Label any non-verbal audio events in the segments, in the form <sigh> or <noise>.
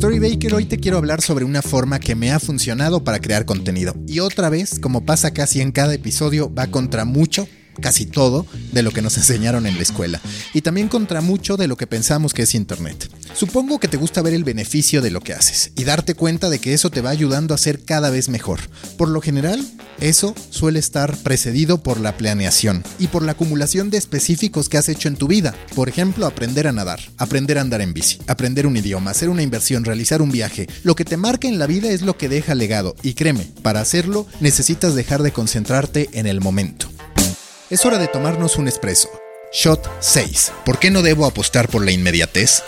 today. Storybaker, hoy te quiero hablar sobre una forma que me ha funcionado para crear contenido. Y otra vez, como pasa casi en cada episodio, va contra mucho casi todo de lo que nos <laughs> enseñaron en la escuela y también contra mucho de lo que pensamos que es Internet. Supongo que te gusta ver el beneficio de lo que haces y darte cuenta de que eso te va ayudando a ser cada vez mejor. Por lo general, eso suele estar precedido por la planeación y por la acumulación de específicos que has hecho en tu vida. Por ejemplo, aprender a nadar, aprender a andar en bici, aprender un idioma, hacer una inversión, realizar un viaje. Lo que te marca en la vida es lo que deja legado y créeme, para hacerlo necesitas dejar de concentrarte en el momento. Es hora de tomarnos un espresso. Shot 6. ¿Por qué no debo apostar por la inmediatez?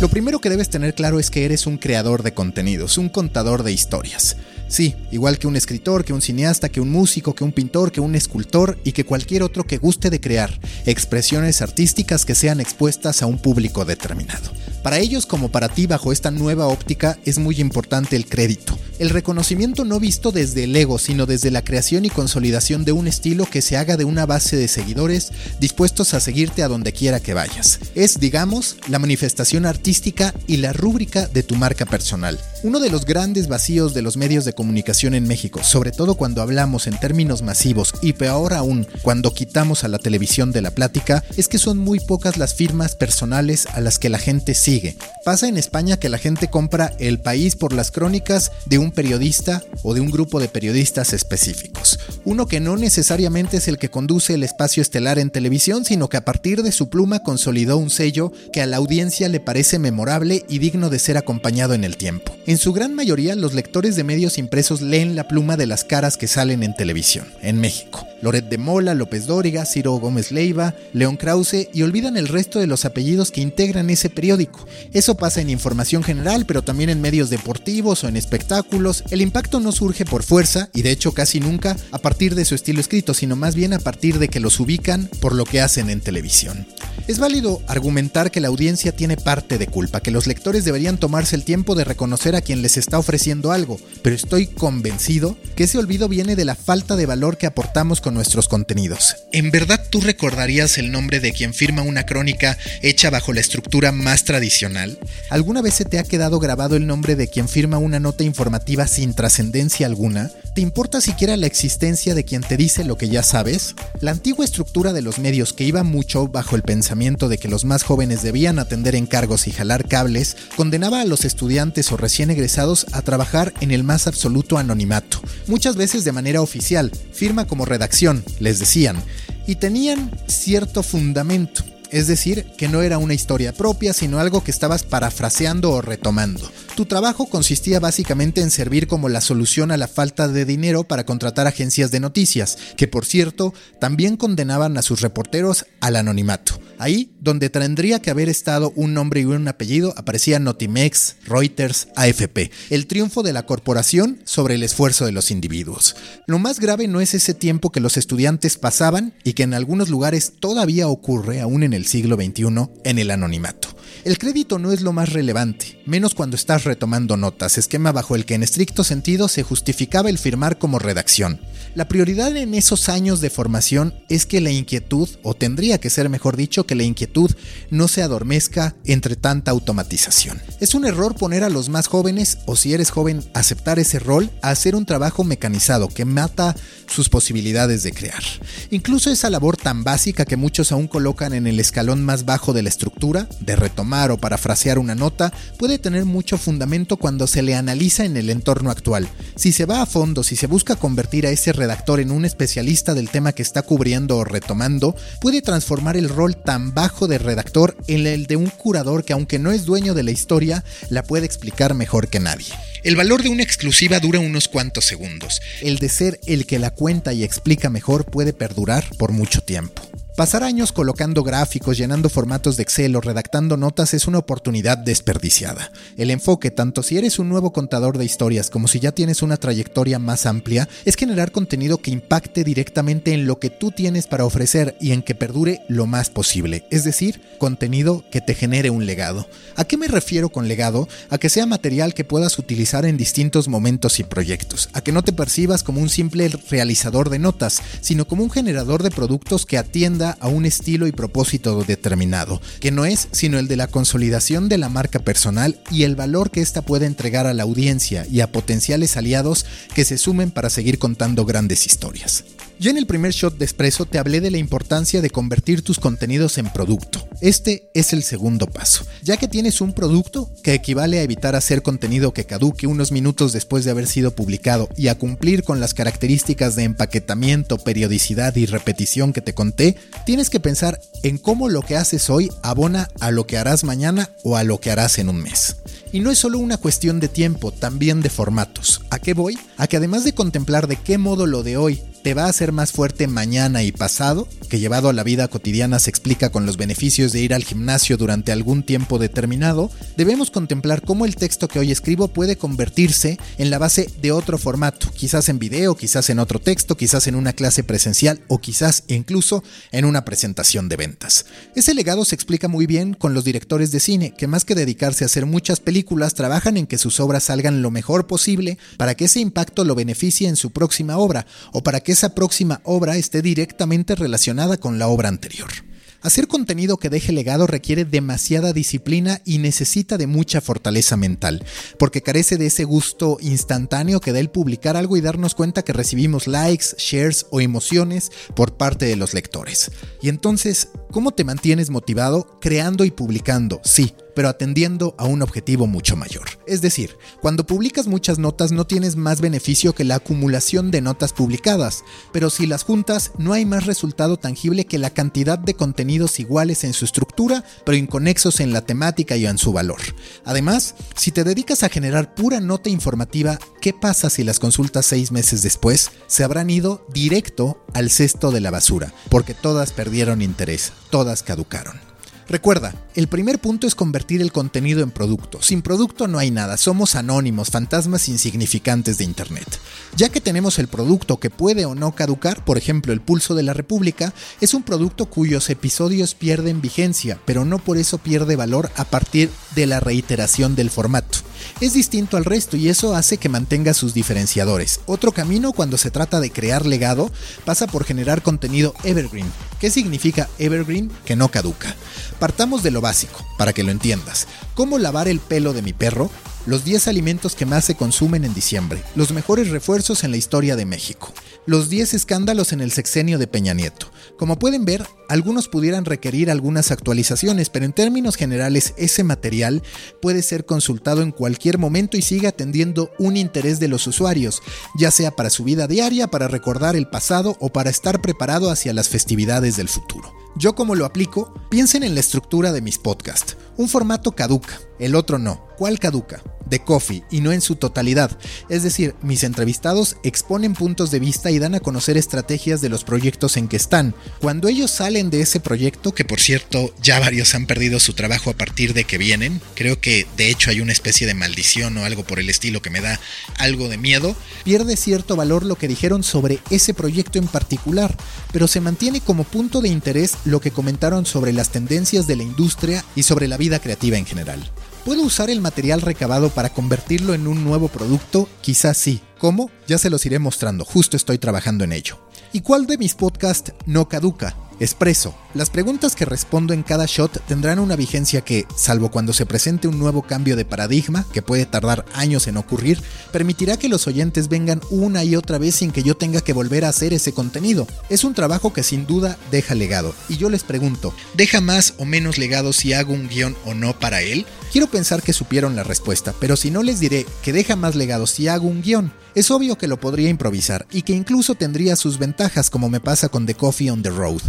Lo primero que debes tener claro es que eres un creador de contenidos, un contador de historias. Sí, igual que un escritor, que un cineasta, que un músico, que un pintor, que un escultor y que cualquier otro que guste de crear expresiones artísticas que sean expuestas a un público determinado. Para ellos como para ti bajo esta nueva óptica es muy importante el crédito, el reconocimiento no visto desde el ego, sino desde la creación y consolidación de un estilo que se haga de una base de seguidores dispuestos a seguirte a donde quiera que vayas. Es, digamos, la manifestación artística y la rúbrica de tu marca personal. Uno de los grandes vacíos de los medios de comunicación en México, sobre todo cuando hablamos en términos masivos y peor aún cuando quitamos a la televisión de la plática, es que son muy pocas las firmas personales a las que la gente sigue. Pasa en España que la gente compra El País por las crónicas de un periodista o de un grupo de periodistas específicos. Uno que no necesariamente es el que conduce el espacio estelar en televisión, sino que a partir de su pluma consolidó un sello que a la audiencia le parece memorable y digno de ser acompañado en el tiempo. En su gran mayoría, los lectores de medios impresos leen la pluma de las caras que salen en televisión, en México. Loret de Mola, López Dóriga, Ciro Gómez Leiva, León Krause y olvidan el resto de los apellidos que integran ese periódico. Eso pasa en información general, pero también en medios deportivos o en espectáculos. El impacto no surge por fuerza, y de hecho casi nunca a partir de su estilo escrito, sino más bien a partir de que los ubican por lo que hacen en televisión. Es válido argumentar que la audiencia tiene parte de culpa, que los lectores deberían tomarse el tiempo de reconocer a quien les está ofreciendo algo, pero estoy convencido que ese olvido viene de la falta de valor que aportamos con nuestros contenidos. ¿En verdad tú recordarías el nombre de quien firma una crónica hecha bajo la estructura más tradicional? ¿Alguna vez se te ha quedado grabado el nombre de quien firma una nota informativa sin trascendencia alguna? ¿Te importa siquiera la existencia de quien te dice lo que ya sabes? La antigua estructura de los medios que iba mucho bajo el pensamiento de que los más jóvenes debían atender encargos y jalar cables, condenaba a los estudiantes o recién egresados a trabajar en el más absoluto anonimato, muchas veces de manera oficial, firma como redacción, les decían, y tenían cierto fundamento. Es decir, que no era una historia propia, sino algo que estabas parafraseando o retomando. Tu trabajo consistía básicamente en servir como la solución a la falta de dinero para contratar agencias de noticias, que por cierto también condenaban a sus reporteros al anonimato. Ahí, donde tendría que haber estado un nombre y un apellido, aparecían Notimex, Reuters, AFP. El triunfo de la corporación sobre el esfuerzo de los individuos. Lo más grave no es ese tiempo que los estudiantes pasaban y que en algunos lugares todavía ocurre, aún en el siglo XXI, en el anonimato. El crédito no es lo más relevante, menos cuando estás retomando notas, esquema bajo el que en estricto sentido se justificaba el firmar como redacción. La prioridad en esos años de formación es que la inquietud, o tendría que ser mejor dicho, que la inquietud no se adormezca entre tanta automatización. Es un error poner a los más jóvenes, o si eres joven, aceptar ese rol, a hacer un trabajo mecanizado que mata sus posibilidades de crear. Incluso esa labor tan básica que muchos aún colocan en el escalón más bajo de la estructura, de retomar retomar o parafrasear una nota puede tener mucho fundamento cuando se le analiza en el entorno actual. Si se va a fondo, si se busca convertir a ese redactor en un especialista del tema que está cubriendo o retomando, puede transformar el rol tan bajo de redactor en el de un curador que aunque no es dueño de la historia, la puede explicar mejor que nadie. El valor de una exclusiva dura unos cuantos segundos. El de ser el que la cuenta y explica mejor puede perdurar por mucho tiempo. Pasar años colocando gráficos, llenando formatos de Excel o redactando notas es una oportunidad desperdiciada. El enfoque, tanto si eres un nuevo contador de historias como si ya tienes una trayectoria más amplia, es generar contenido que impacte directamente en lo que tú tienes para ofrecer y en que perdure lo más posible, es decir, contenido que te genere un legado. ¿A qué me refiero con legado? A que sea material que puedas utilizar en distintos momentos y proyectos, a que no te percibas como un simple realizador de notas, sino como un generador de productos que atienda a un estilo y propósito determinado, que no es sino el de la consolidación de la marca personal y el valor que ésta puede entregar a la audiencia y a potenciales aliados que se sumen para seguir contando grandes historias. Yo en el primer shot de Espresso te hablé de la importancia de convertir tus contenidos en producto. Este es el segundo paso. Ya que tienes un producto que equivale a evitar hacer contenido que caduque unos minutos después de haber sido publicado y a cumplir con las características de empaquetamiento, periodicidad y repetición que te conté, tienes que pensar en cómo lo que haces hoy abona a lo que harás mañana o a lo que harás en un mes. Y no es solo una cuestión de tiempo, también de formatos. ¿A qué voy? A que además de contemplar de qué modo lo de hoy te va a hacer más fuerte mañana y pasado, que llevado a la vida cotidiana se explica con los beneficios de ir al gimnasio durante algún tiempo determinado, debemos contemplar cómo el texto que hoy escribo puede convertirse en la base de otro formato, quizás en video, quizás en otro texto, quizás en una clase presencial o quizás incluso en una presentación de ventas. Ese legado se explica muy bien con los directores de cine, que más que dedicarse a hacer muchas películas, trabajan en que sus obras salgan lo mejor posible para que ese impacto lo beneficie en su próxima obra o para que esa próxima obra esté directamente relacionada con la obra anterior. Hacer contenido que deje legado requiere demasiada disciplina y necesita de mucha fortaleza mental, porque carece de ese gusto instantáneo que da el publicar algo y darnos cuenta que recibimos likes, shares o emociones por parte de los lectores. Y entonces, ¿cómo te mantienes motivado creando y publicando? Sí, pero atendiendo a un objetivo mucho mayor. Es decir, cuando publicas muchas notas no tienes más beneficio que la acumulación de notas publicadas, pero si las juntas no hay más resultado tangible que la cantidad de contenidos iguales en su estructura, pero inconexos en la temática y en su valor. Además, si te dedicas a generar pura nota informativa, ¿qué pasa si las consultas seis meses después se habrán ido directo al cesto de la basura? Porque todas perdieron interés, todas caducaron. Recuerda, el primer punto es convertir el contenido en producto. Sin producto no hay nada, somos anónimos, fantasmas insignificantes de Internet. Ya que tenemos el producto que puede o no caducar, por ejemplo el Pulso de la República, es un producto cuyos episodios pierden vigencia, pero no por eso pierde valor a partir de la reiteración del formato. Es distinto al resto y eso hace que mantenga sus diferenciadores. Otro camino cuando se trata de crear legado pasa por generar contenido evergreen. ¿Qué significa evergreen? Que no caduca. Partamos de lo básico, para que lo entiendas. ¿Cómo lavar el pelo de mi perro? Los 10 alimentos que más se consumen en diciembre, los mejores refuerzos en la historia de México, los 10 escándalos en el sexenio de Peña Nieto. Como pueden ver, algunos pudieran requerir algunas actualizaciones, pero en términos generales ese material puede ser consultado en cualquier momento y sigue atendiendo un interés de los usuarios, ya sea para su vida diaria, para recordar el pasado o para estar preparado hacia las festividades del futuro. Yo como lo aplico, piensen en la estructura de mis podcasts. Un formato caduca, el otro no. ¿Cuál caduca? De Coffee y no en su totalidad. Es decir, mis entrevistados exponen puntos de vista y dan a conocer estrategias de los proyectos en que están. Cuando ellos salen de ese proyecto, que por cierto ya varios han perdido su trabajo a partir de que vienen, creo que de hecho hay una especie de maldición o algo por el estilo que me da algo de miedo, pierde cierto valor lo que dijeron sobre ese proyecto en particular, pero se mantiene como punto de interés lo que comentaron sobre las tendencias de la industria y sobre la vida creativa en general. ¿Puedo usar el material recabado para convertirlo en un nuevo producto? Quizás sí. ¿Cómo? Ya se los iré mostrando, justo estoy trabajando en ello. ¿Y cuál de mis podcasts no caduca? Espresso. Las preguntas que respondo en cada shot tendrán una vigencia que, salvo cuando se presente un nuevo cambio de paradigma, que puede tardar años en ocurrir, permitirá que los oyentes vengan una y otra vez sin que yo tenga que volver a hacer ese contenido. Es un trabajo que sin duda deja legado. Y yo les pregunto, ¿deja más o menos legado si hago un guion o no para él? Quiero pensar que supieron la respuesta, pero si no les diré que deja más legado si hago un guion. Es obvio que lo podría improvisar y que incluso tendría sus ventajas como me pasa con The Coffee on the Road.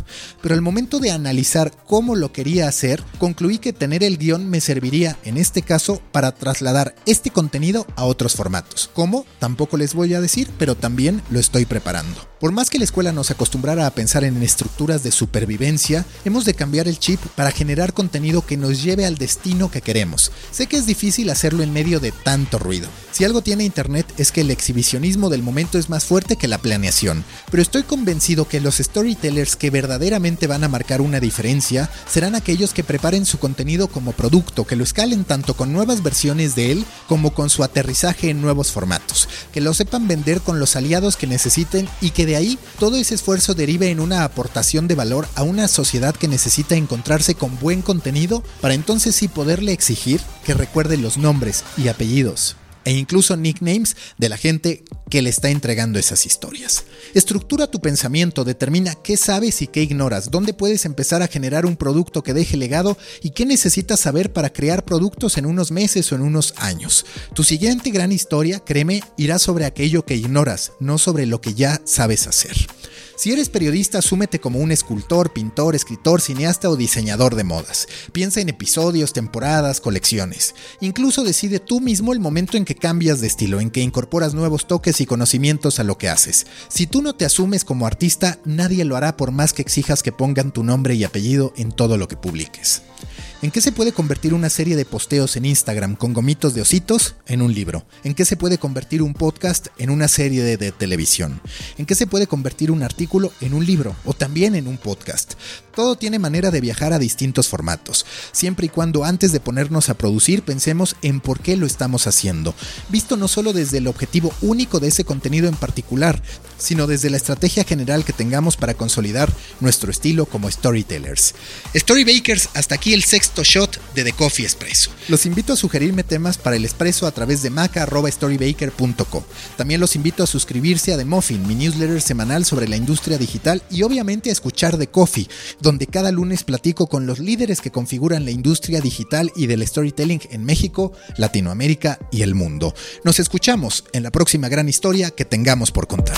Pero al momento de analizar cómo lo quería hacer, concluí que tener el guion me serviría, en este caso, para trasladar este contenido a otros formatos. ¿Cómo? Tampoco les voy a decir, pero también lo estoy preparando. Por más que la escuela nos acostumbrara a pensar en estructuras de supervivencia, hemos de cambiar el chip para generar contenido que nos lleve al destino que queremos. Sé que es difícil hacerlo en medio de tanto ruido. Si algo tiene Internet es que el exhibicionismo del momento es más fuerte que la planeación, pero estoy convencido que los storytellers que verdaderamente van a marcar una diferencia serán aquellos que preparen su contenido como producto, que lo escalen tanto con nuevas versiones de él como con su aterrizaje en nuevos formatos, que lo sepan vender con los aliados que necesiten y que de ahí todo ese esfuerzo derive en una aportación de valor a una sociedad que necesita encontrarse con buen contenido para entonces sí poderle exigir que recuerde los nombres y apellidos e incluso nicknames de la gente que le está entregando esas historias. Estructura tu pensamiento, determina qué sabes y qué ignoras, dónde puedes empezar a generar un producto que deje legado y qué necesitas saber para crear productos en unos meses o en unos años. Tu siguiente gran historia, créeme, irá sobre aquello que ignoras, no sobre lo que ya sabes hacer. Si eres periodista, asúmete como un escultor, pintor, escritor, cineasta o diseñador de modas. Piensa en episodios, temporadas, colecciones. Incluso decide tú mismo el momento en que cambias de estilo, en que incorporas nuevos toques y conocimientos a lo que haces. Si tú no te asumes como artista, nadie lo hará por más que exijas que pongan tu nombre y apellido en todo lo que publiques. ¿En qué se puede convertir una serie de posteos en Instagram con gomitos de ositos en un libro? ¿En qué se puede convertir un podcast en una serie de, televisión? ¿En qué se puede convertir un artículo en un libro o también en un podcast? Todo tiene manera de viajar a distintos formatos, siempre y cuando antes de ponernos a producir pensemos en por qué lo estamos haciendo, visto no solo desde el objetivo único de ese contenido en particular, sino desde la estrategia general que tengamos para consolidar nuestro estilo como storytellers. Storybakers, hasta aquí el shot de The Coffee Espresso. Los invito a sugerirme temas para el espresso a través de maca.storybaker.co. También los invito a suscribirse a The Muffin, mi newsletter semanal sobre la industria digital y obviamente a escuchar The Coffee, donde cada lunes platico con los líderes que configuran la industria digital y del storytelling en México, Latinoamérica y el mundo. Nos escuchamos en la próxima gran historia que tengamos por contar.